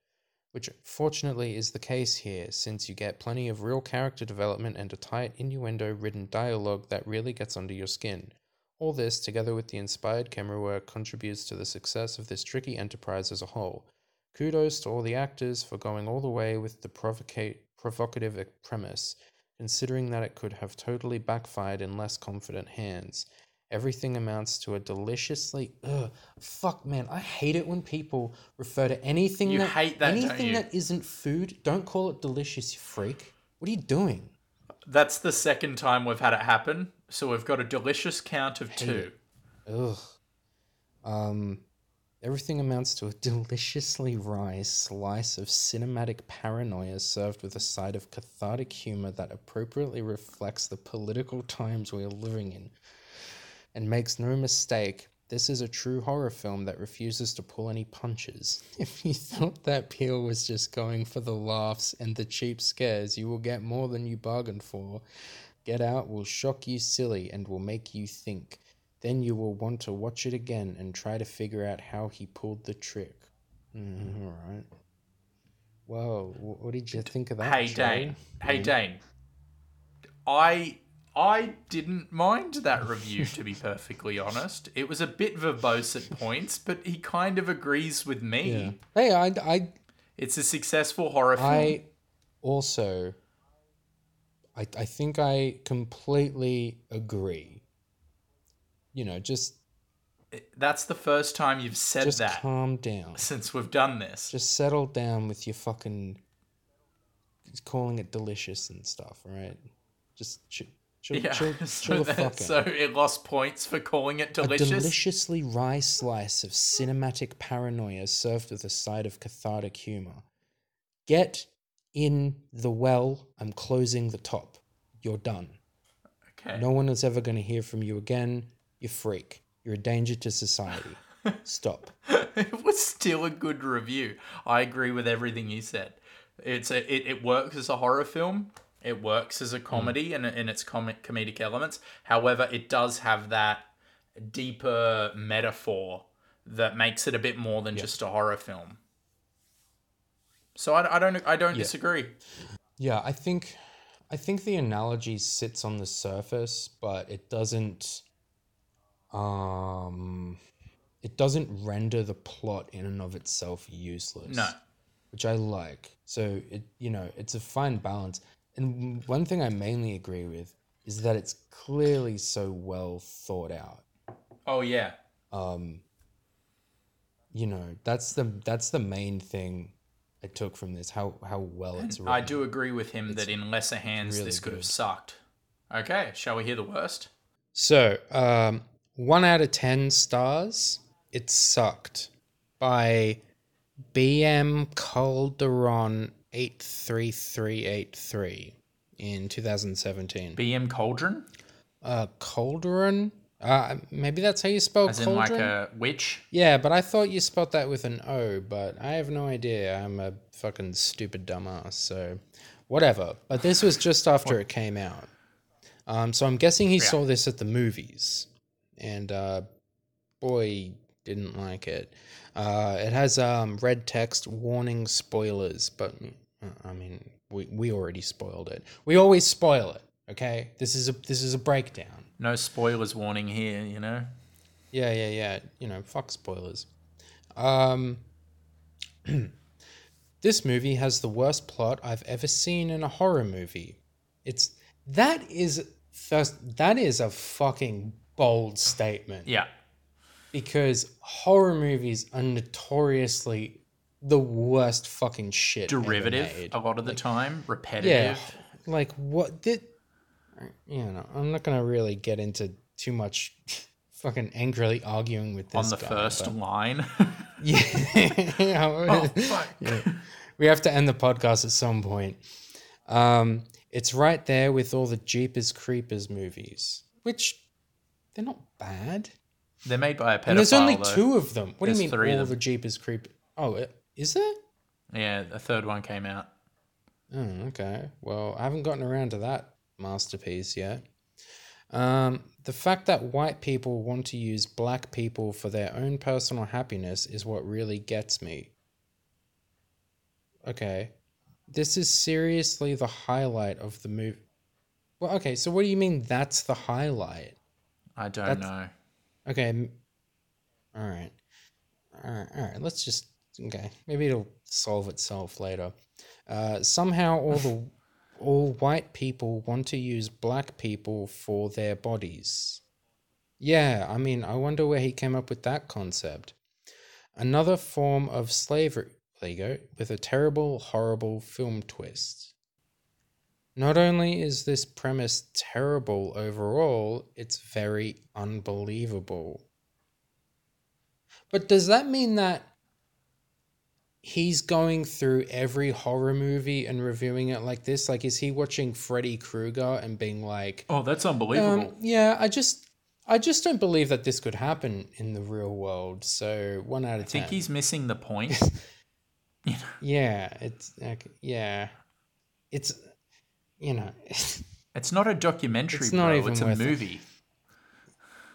which fortunately is the case here, since you get plenty of real character development and a tight innuendo ridden dialogue that really gets under your skin. All this, together with the inspired camera work, contributes to the success of this tricky enterprise as a whole. Kudos to all the actors for going all the way with the provocate, provocative premise, considering that it could have totally backfired in less confident hands. Everything amounts to a deliciously ugh, fuck man, I hate it when people refer to anything You that hate that, anything that isn't food. Don't call it delicious, you freak. What are you doing? That's the second time we've had it happen. So we've got a delicious count of two. Ugh. Um, everything amounts to a deliciously wry slice of cinematic paranoia served with a side of cathartic humor that appropriately reflects the political times we are living in. And makes no mistake, this is a true horror film that refuses to pull any punches. (laughs) If you thought that Peele was just going for the laughs and the cheap scares, you will get more than you bargained for. Get Out will shock you silly and will make you think. Then you will want to watch it again and try to figure out how he pulled the trick. Mm, all right. Well, what did you think of that? Hey? Dane. Hey Dane. I I didn't mind that review to be perfectly (laughs) honest. It was a bit verbose at points, but he kind of agrees with me. Yeah. Hey, I, I, It's a successful horror film. I also, I, I think I completely agree. You know, just, That's the first time you've said just that calm down. since we've done this. Just settle down with your fucking calling it delicious and stuff. Right? just chill, chill, yeah. chill, (laughs) so, the fuck out. so it lost points for calling it A delicious. deliciously wry slice of cinematic paranoia served with a side of cathartic humor. Get in the well. I'm closing the top. You're done. okay. No one is ever going to hear from you again. You freak. You're a danger to society. (laughs) Stop. it was still a good review. I agree with everything you said. It's a, it, it works as a horror film. It works as a hmm. comedy and in its comic comedic elements. However, it does have that deeper metaphor that makes it a bit more than just a horror film. So I, I don't I don't disagree. Yeah, I think I think the analogy sits on the surface, but it doesn't um it doesn't render the plot in and of itself useless. No. Which I like. So it you know, it's a fine balance. And one thing I mainly agree with is that it's clearly so well thought out. Oh yeah. Um you know, that's the that's the main thing I took from this, how how well it's written. I do agree with him that in lesser hands really this could have sucked. Okay, shall we hear the worst? So, um, one out of ten stars. It sucked by BM Calderon eight three three eight three in two thousand seventeen. BM Cauldron, Uh, Calderon. Uh, maybe that's how you spell as in like a witch. Yeah, but I thought you spelled that with an O, but I have no idea. I'm a fucking stupid dumbass, so whatever. But this was just after it came out. Um, so I'm guessing he saw this at the movies, and uh, boy, didn't like it. Uh, it has um, red text warning spoilers, but uh, I mean, we, we already spoiled it. We always spoil it. Okay, this is a this is a breakdown. No spoilers warning here, you know. Yeah, yeah, yeah. You know, fuck spoilers. Um, (clears throat) this movie has the worst plot I've ever seen in a horror movie. It's that is first that is a fucking bold statement Yeah. because horror movies are notoriously the worst fucking shit Derivative a lot of the time, repetitive. Yeah, like what did you know? I'm not gonna really get into too much (laughs) fucking angrily arguing with this on the guy, first but- line. (laughs) Yeah, (laughs) oh, fuck. yeah. we have to end the podcast at some point. Um, it's right there with all the Jeepers Creepers movies, which they're not bad. They're made by a pedophile. And there's only though. two of them. What do you mean three of all them. the Jeepers Creepers? Oh, is there? Yeah, the third one came out. Oh, okay. Well, I haven't gotten around to that masterpiece yet. Um, the fact that white people want to use black people for their own personal happiness is what really gets me. Okay. This is seriously the highlight of the movie. Well, okay, so what do you mean that's the highlight? I don't That's- know. Okay. All right. All right. All right. Let's just okay. Maybe it'll solve itself later. Uh, somehow, all the all white people want to use black people for their bodies. Yeah, I mean, I wonder where he came up with that concept. Another form of slavery. There you go. With a terrible, horrible film twist. Not only is this premise terrible overall, it's very unbelievable. But does that mean that he's going through every horror movie and reviewing it like this? Like, is he watching Freddy Krueger and being like, Oh, that's unbelievable. um, yeah, I just, I just don't believe that this could happen in the real world. So one out of I ten. think he's missing the point. (laughs) (laughs) Yeah, it's like, yeah, it's, you know, (laughs) it's not a documentary, It's bro. not even it's a worth it. movie.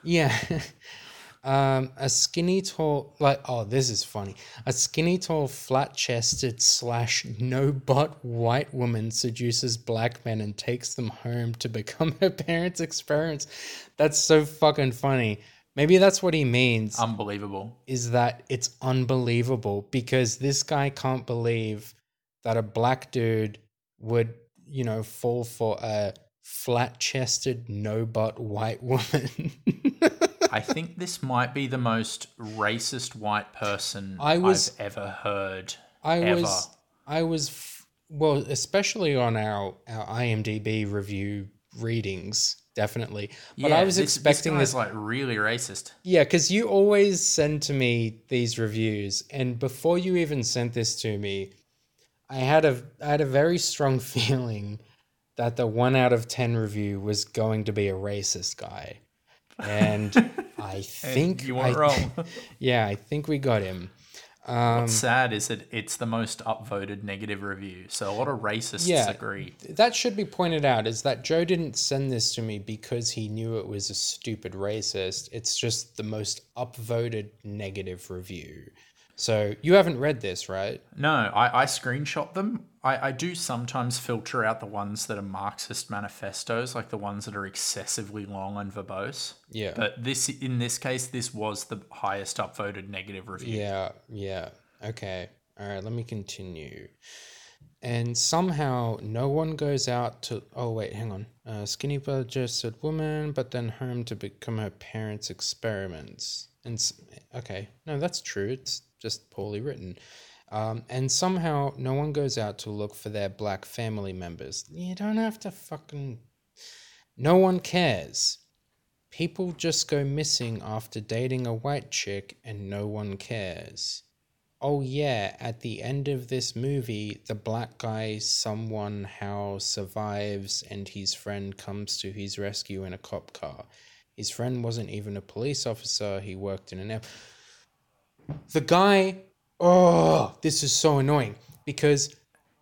Yeah. (laughs) um, a skinny tall, like, oh, this is funny. A skinny tall, flat chested slash no butt white woman seduces black men and takes them home to become her parents' experiments. That's so fucking funny. Maybe that's what he means Unbelievable. is that it's unbelievable because this guy can't believe that a black dude would, you know, fall for a flat chested, no butt white woman. I think this might be the most racist white person (laughs) I was- I've ever heard. I ever. was, I was, f- well, especially on our, our IMDb review readings, definitely. But I was this- expecting this. this. like really racist. Yeah, because you always send to me these reviews, and before you even sent this to me, I had a I had a very strong (laughs) feeling that the one out of ten review was going to be a racist guy, and (laughs) I think you weren't I- wrong. (laughs) yeah, I think we got him. Um, What's sad is that it's the most upvoted negative review, so a lot of racists Yeah. agree. that should be pointed out is that Joe didn't send this to me because he knew it was a stupid racist. It's just the most upvoted negative review. So you haven't read this, right? No, I, I screenshot them. I, I do sometimes filter out the ones that are Marxist manifestos, like the ones that are excessively long and verbose. Yeah. But this, in this case, this was the highest upvoted negative review. Yeah, yeah. Okay. All right, let me continue. And somehow no one goes out to. Oh, wait, hang on. Uh, skinny budgeted woman, but then home to become her parents' experiments. And okay, no, that's true. It's just poorly written. Um, and somehow no one goes out to look for their black family members. You don't have to fucking. No one cares. People just go missing after dating a white chick and no one cares. Oh, yeah, at the end of this movie, the black guy someone how survives and his friend comes to his rescue in a cop car. His friend wasn't even a police officer, he worked in an air. The guy, oh, this is so annoying because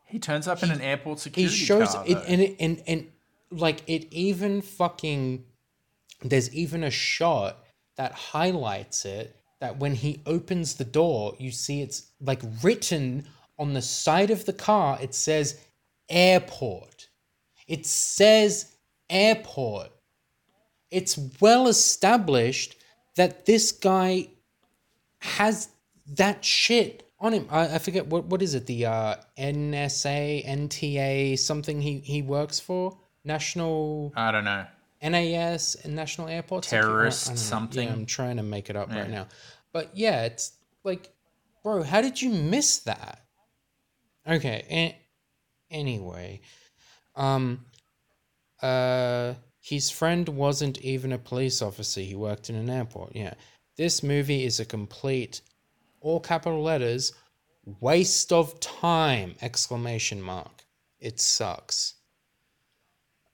He turns up in an airport security. he shows car. it and, it and and like it even fucking there's even a shot that highlights it that when he opens the door you see it's like written on the side of the car it says airport it says airport it's well established that this guy has that shit on him. I, I forget what what is it? The uh, NSA, NTA, something he he works for, National I don't know. NAS and National Airports. I I- I Terrorist something. Yeah, I'm trying to make it up right now, but yeah, it's like, bro, how did you miss that? Okay, and anyway, um, uh, his friend wasn't even a police officer. He worked in an airport. Yeah, this movie is a complete, all capital letters, waste of time! Exclamation mark. It sucks.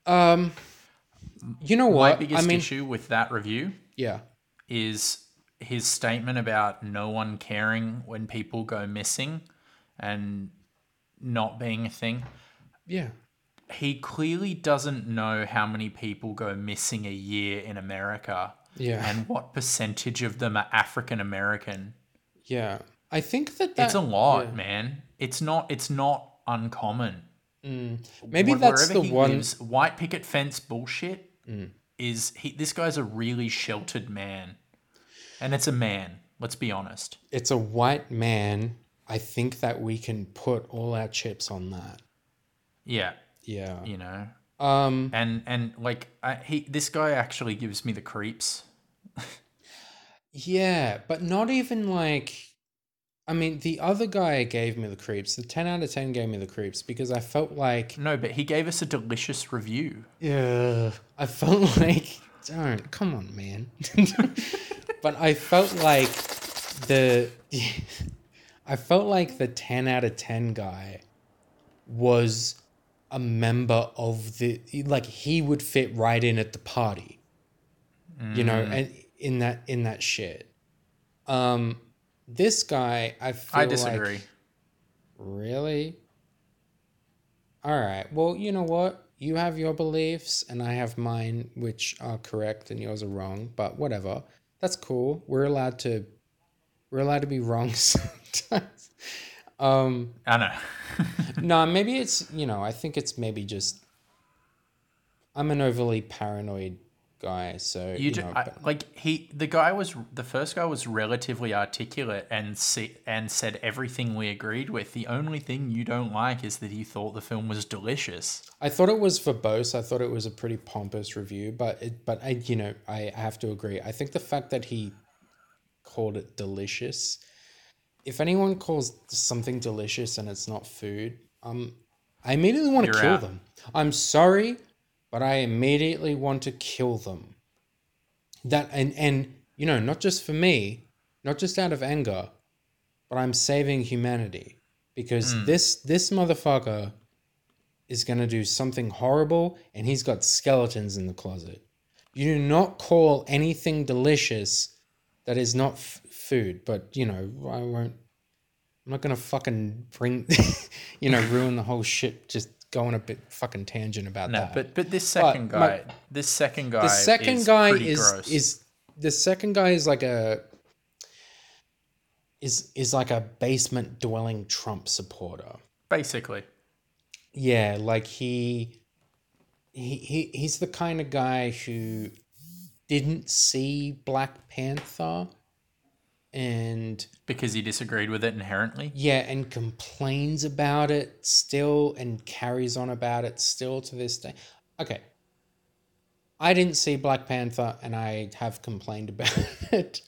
Um, you know what? My biggest I mean, issue with that review yeah, is his statement about no one caring when people go missing and not being a thing. yeah, He clearly doesn't know how many people go missing a year in America yeah, and what percentage of them are African American. yeah. I think that, that It's a lot, man. It's not it's not uncommon. maybe Wh- that's the wherever he one. Mm. lives, white picket fence bullshit is he this guy's a really sheltered man. And it's a man, let's be honest. It's a white man. I think that we can put all our chips on that. Yeah, Yeah. you know. Um. And and like I, he this guy actually gives me the creeps. Yeah, but not even like. I mean, the other guy gave me the creeps. The ten out of ten gave me the creeps because I felt like. No, but he gave us a delicious review. Yeah. I felt (laughs) like. Don't come on, man. (laughs) but I felt like the. (laughs) I felt like the ten out of ten guy was a member of the like he would fit right in at the party you know and in that in that shit. Um this guy i feel I disagree. like really? All right well you know what? You have your beliefs and i have mine which are correct and yours are wrong but whatever. That's cool. We're allowed to we're allowed to be wrong (laughs) sometimes um I know. (laughs) no, maybe it's you know, I think it's maybe just I'm an overly paranoid guy, so You, you, do, know, I, like he, the guy was the first guy was relatively articulate and see, and said everything we agreed with. The only thing you don't like is that he thought the film was delicious. I thought it was verbose. I thought it was a pretty pompous review, but it, but I you know I have to agree. I think the fact that he called it delicious. If anyone calls something delicious and it's not food, um, I immediately want to You're kill out. them. I'm sorry, but I immediately want to kill them. That and and you know not just for me, not just out of anger, but I'm saving humanity because this this motherfucker is going to do something horrible and he's got skeletons in the closet. You do not call anything delicious that is not f- food, but you know, I won't I'm not gonna fucking bring, (laughs) you know, ruin the whole shit. Just going a bit fucking tangent about No, that. but but this second But my- guy, this second guy, the second is guy is gross. is the second guy is like a is is like a basement dwelling Trump supporter. basically Yeah, like he he, he he's the kind of guy who didn't see Black Panther and because he disagreed with it inherently. yeah, and complains about it still and carries on about it still to this day. Okay. I didn't see Black Panther and I have complained about (laughs) it.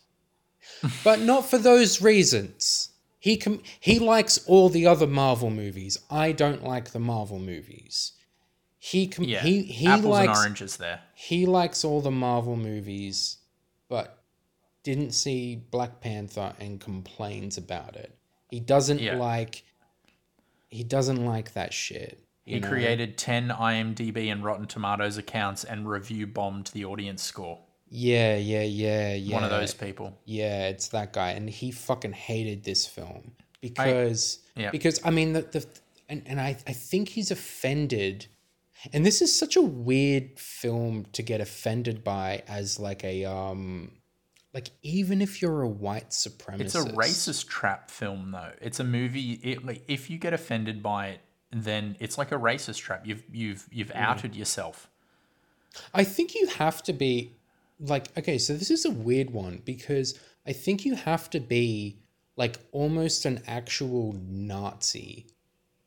but not for those reasons. He com- he likes all the other Marvel movies. I don't like the Marvel movies. He com- Yeah, he he apples likes and oranges there. he likes all the Marvel movies, but didn't see Black Panther and complains about it. He doesn't Yeah. like he doesn't like that shit. He know? created ten IMDb and Rotten Tomatoes accounts and review bombed the audience score. Yeah, yeah, yeah, yeah. One of those people. Yeah, it's that guy, and he fucking hated this film because yeah. because I mean the the and, and I I think he's offended, and this is such a weird film to get offended by as like a um like even if you're a white supremacist, It's a racist trap film, though. It's a movie. It like if you get offended by it, then it's like a racist trap. You've you've you've outed yourself. I think you have to be like okay, so this is a weird one because I think you have to be like almost an actual Nazi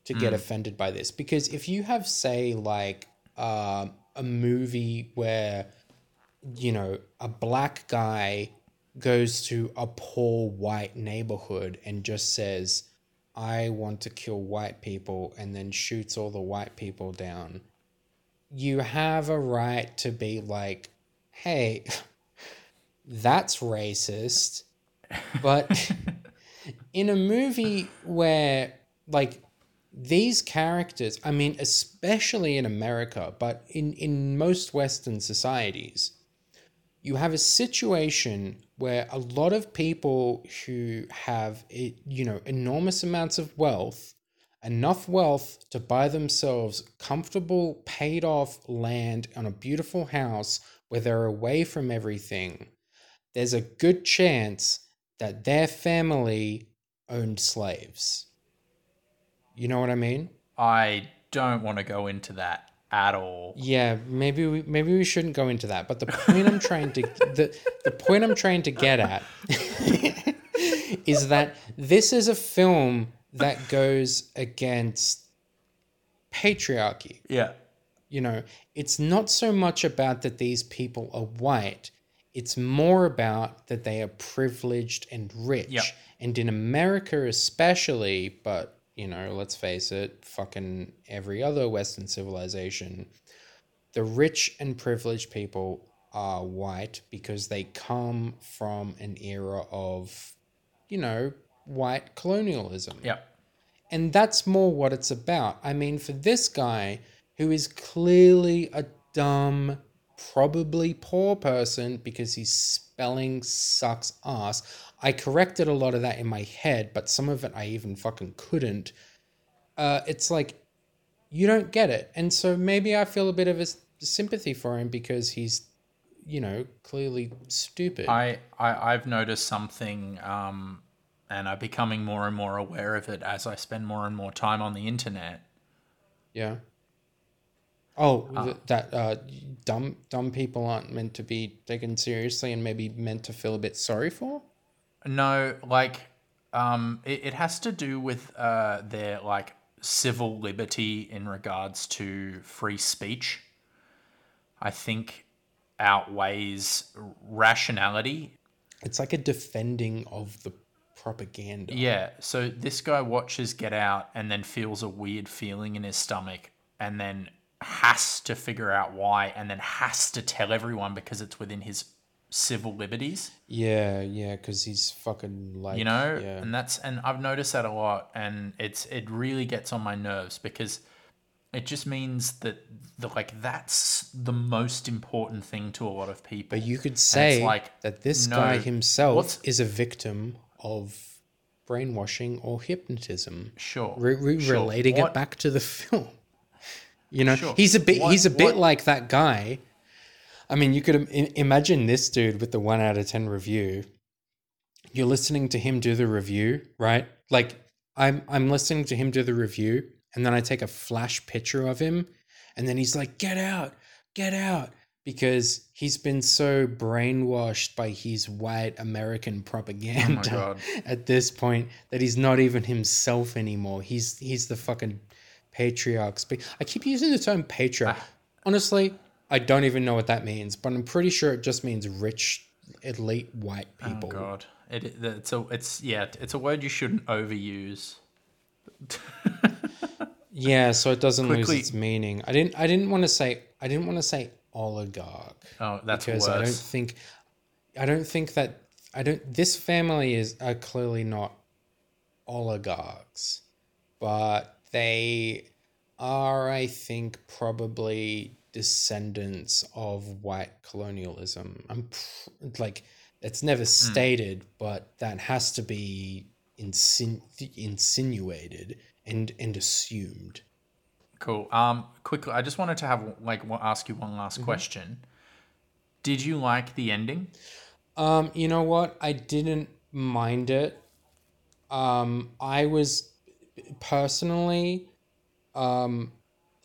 to get offended by this because if you have say like um a movie where you know a black guy goes to a poor white neighborhood and just says I want to kill white people and then shoots all the white people down you have a right to be like, hey, (laughs) that's racist. But (laughs) in a movie where, like, these characters, I mean, especially in America, but in, in most Western societies, you have a situation where a lot of people who have, eh, you know, enormous amounts of wealth enough wealth to buy themselves comfortable, paid off land on a beautiful house where they're away from everything, there's a good chance that their family owned slaves. You know what I mean? I don't want to go into that at all. Yeah, maybe we maybe we shouldn't go into that. But the point I'm trying to (laughs) the the point I'm trying to get at (laughs) is that this is a film that goes against patriarchy. Yeah. You know, it's not so much about that these people are white. It's more about that they are privileged and rich. Yep. And in America especially, but you know, let's face it, fucking every other Western civilization, the rich and privileged people are white because they come from an era of, you know, white colonialism. Yeah. And that's more what it's about. I mean, for this guy who is clearly a dumb, probably poor person because his spelling sucks ass. I corrected a lot of that in my head, but some of it I even fucking couldn't. Uh, it's like, you don't get it. And so maybe I feel a bit of a sympathy for him because he's, you know, clearly stupid. I, I I've noticed something, um, and I'm becoming more and more aware of it as I spend more and more time on the internet. Yeah. Oh, th- that uh, dumb dumb people aren't meant to be taken seriously and maybe meant to feel a bit sorry for. No, like, um, it, it has to do with uh, their like civil liberty in regards to free speech. I think outweighs rationality. It's like a defending of the propaganda. Yeah. So this guy watches Get Out and then feels a weird feeling in his stomach, and then has to figure out why, and then has to tell everyone because it's within his civil liberties. yeah, yeah, because he's fucking like you know Yeah, and that's and i've noticed that a lot and it's it really gets on my nerves because it just means that the like that's the most important thing to a lot of people but you could say like, that this no, guy himself is a victim of brainwashing or hypnotism. Sure. Re- re- sure. relating What- it back to the (laughs) film. You know, Sure. he's a bit What- he's a bit what- like that guy. I mean, you could im- imagine this dude with the 1 out of 10 review. You're listening to him do the review, right? Like I'm I'm listening to him do the review and then I take a flash picture of him and then he's like, "Get out. Get out." Because he's been so brainwashed by his white American propaganda Oh (laughs) at this point that he's not even himself anymore. He's he's the fucking patriarch. I keep using the term patriarch. Ah. Honestly, I don't even know what that means, but I'm pretty sure it just means rich, elite white Oh people. God. It, it- it's a it's yeah it's a word you shouldn't overuse. (laughs) yeah, so it doesn't Quickly- lose its meaning. I didn't I didn't want to say I didn't want to say oligarch Oh, that's because I don't think I don't think that I don't this family is are clearly not oligarchs, but they are I think probably descendants of white colonialism. I'm pr- like it's never stated, but that has to be insin- insinuated and and assumed. Cool. Um, quickly, I just wanted to have like ask you one last Mm-hmm. question. Did you like the ending? Um, you know what? I didn't mind it. Um, I was personally, um,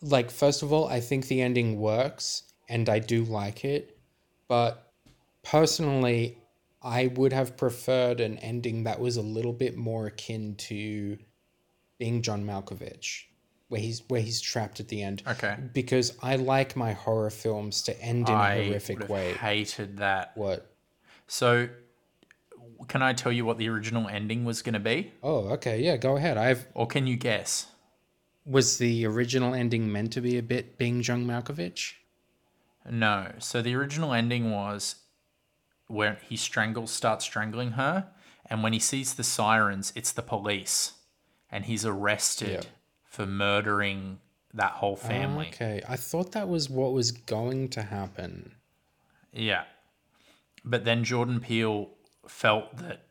like, first of all, I think the ending works and I do like it. But personally, I would have preferred an ending that was a little bit more akin to being John Malkovich, where he's where he's trapped at the end. Okay. Because I like my horror films to end in a I horrific would've way. hated that. What? So, can I tell you what the original ending was going to be, Oh, okay. Yeah, go ahead. I've or can you guess? Was the original ending meant to be a bit being John Malkovich? No. So the original ending was where he strangles, starts strangling her, and when he sees the sirens, it's the police, and he's arrested Yeah. for murdering that whole family. Okay, I thought that was what was going to happen. Yeah. But then Jordan Peele felt that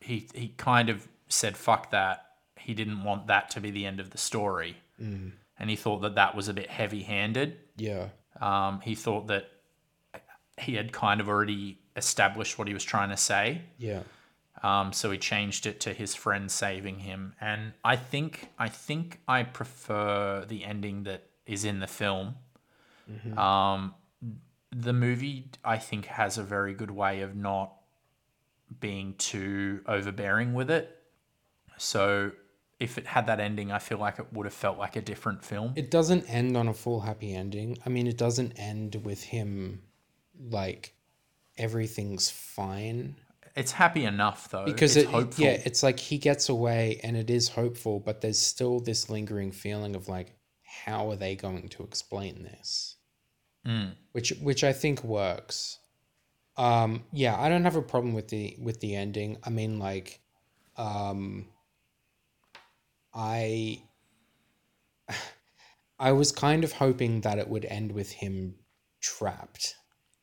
he he kind of said fuck that. He didn't want that to be the end of the story. And he thought that that was a bit heavy-handed. Yeah. Um, he thought that he had kind of already established what he was trying to say. Yeah. Um, so he changed it to his friend saving him. And I think I think I prefer the ending that is in the film. Um, the movie I think has a very good way of not being too overbearing with it. So if it had that ending, I feel like it would have felt like a different film. It doesn't end on a full happy ending. I mean, it doesn't end with him like everything's fine It's happy enough though. because it's it hopeful. yeah, it's like he gets away and it is hopeful, but there's still this lingering feeling of like how are they going to explain this? Mm. which which I think works. Um, yeah, I don't have a problem with the with the ending. I mean, like, um, I (sighs) I was kind of hoping that it would end with him trapped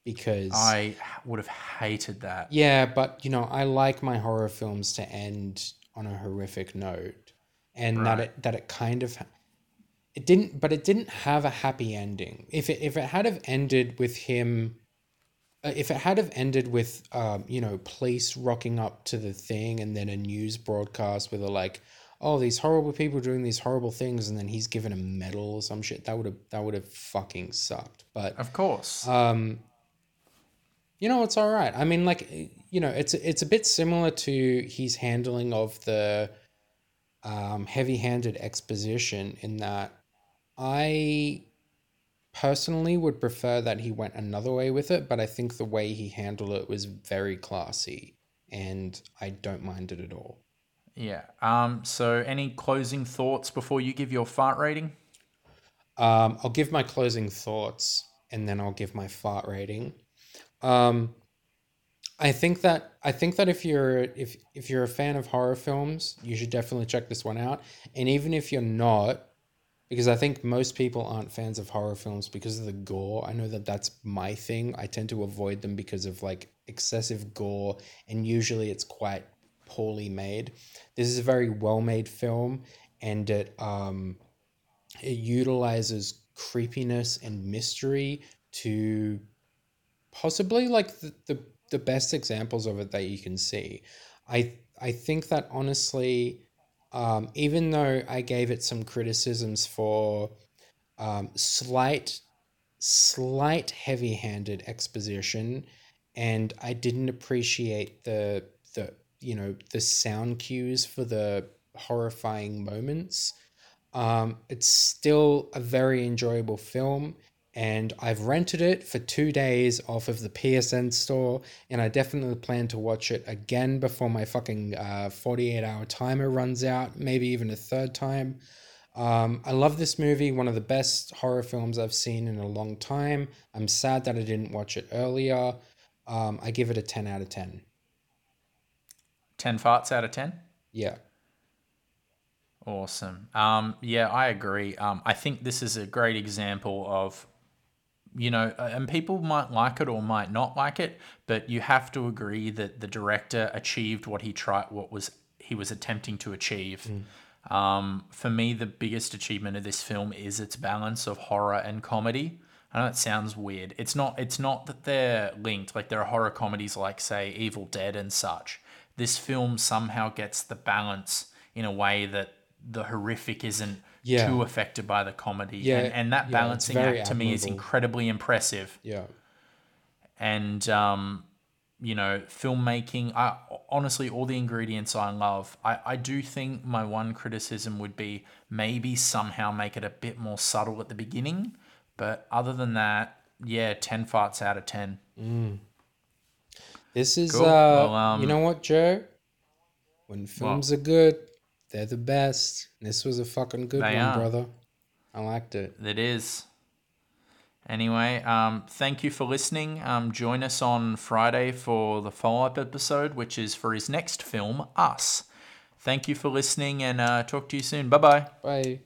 because I would have hated that. yeah, but you know, I like my horror films to end on a horrific note, and that it that it kind of it didn't, but it didn't have a happy ending. If it if it had have ended with him, uh, if it had have ended with um, you know, police rocking up to the thing, and then a news broadcast with a like. Oh, these horrible people doing these horrible things, and then he's given a medal or some shit. That would have that would have fucking sucked. But Of course. um, you know, it's all right. I mean, like, you know, it's it's a bit similar to his handling of the um, heavy-handed exposition in that I personally would prefer that he went another way with it, but I think the way he handled it was very classy, and I don't mind it at all. Yeah. Um. So, any closing thoughts before you give your fart rating? Um, I'll give my closing thoughts and then I'll give my fart rating. Um, I think that I think that if you're if if you're a fan of horror films, you should definitely check this one out. And even if you're not, because I think most people aren't fans of horror films because of the gore. I know that that's my thing. I tend to avoid them because of like excessive gore, and usually it's quite poorly made. This is a very well made film, and it um, it utilizes creepiness and mystery to possibly like the, the, the best examples of it that you can see. I I think that honestly, um, even though I gave it some criticisms for um, slight slight heavy-handed exposition and I didn't appreciate the the you know the sound cues for the horrifying moments. Um, it's still a very enjoyable film, and I've rented it for two days off of the PSN store, and I definitely plan to watch it again before my fucking uh, 48 hour timer runs out, maybe even a third time. Um, I love this movie, one of the best horror films I've seen in a long time. I'm sad that I didn't watch it earlier. Um, I give it a 10 out of 10. 10 farts out of 10? Yeah. Awesome. Um, yeah, I agree. Um, I think this is a great example of, you know, and people might like it or might not like it, but you have to agree that the director achieved what he tried, what was he was attempting to achieve. Um, for me, the biggest achievement of this film is its balance of horror and comedy. I know it sounds weird. It's not. It's not that they're linked. Like there are horror comedies, like say Evil Dead and such. This film somehow gets the balance in a way that the horrific isn't Yeah. too affected by the comedy. Yeah, and, and that balancing very act to me is incredibly impressive Yeah. and um, you know filmmaking I, honestly all the ingredients i love I, I do think my one criticism would be maybe somehow make it a bit more subtle at the beginning but other than that yeah 10 farts out of 10 This is Cool. uh Well, um, you know what, Joe? When films are good, they're the best. This was a fucking good one, are. brother. I liked it. it is anyway um, thank you for listening um, join us on friday for the follow-up episode which is for his next film us thank you for listening and uh, talk to you soon bye bye Bye.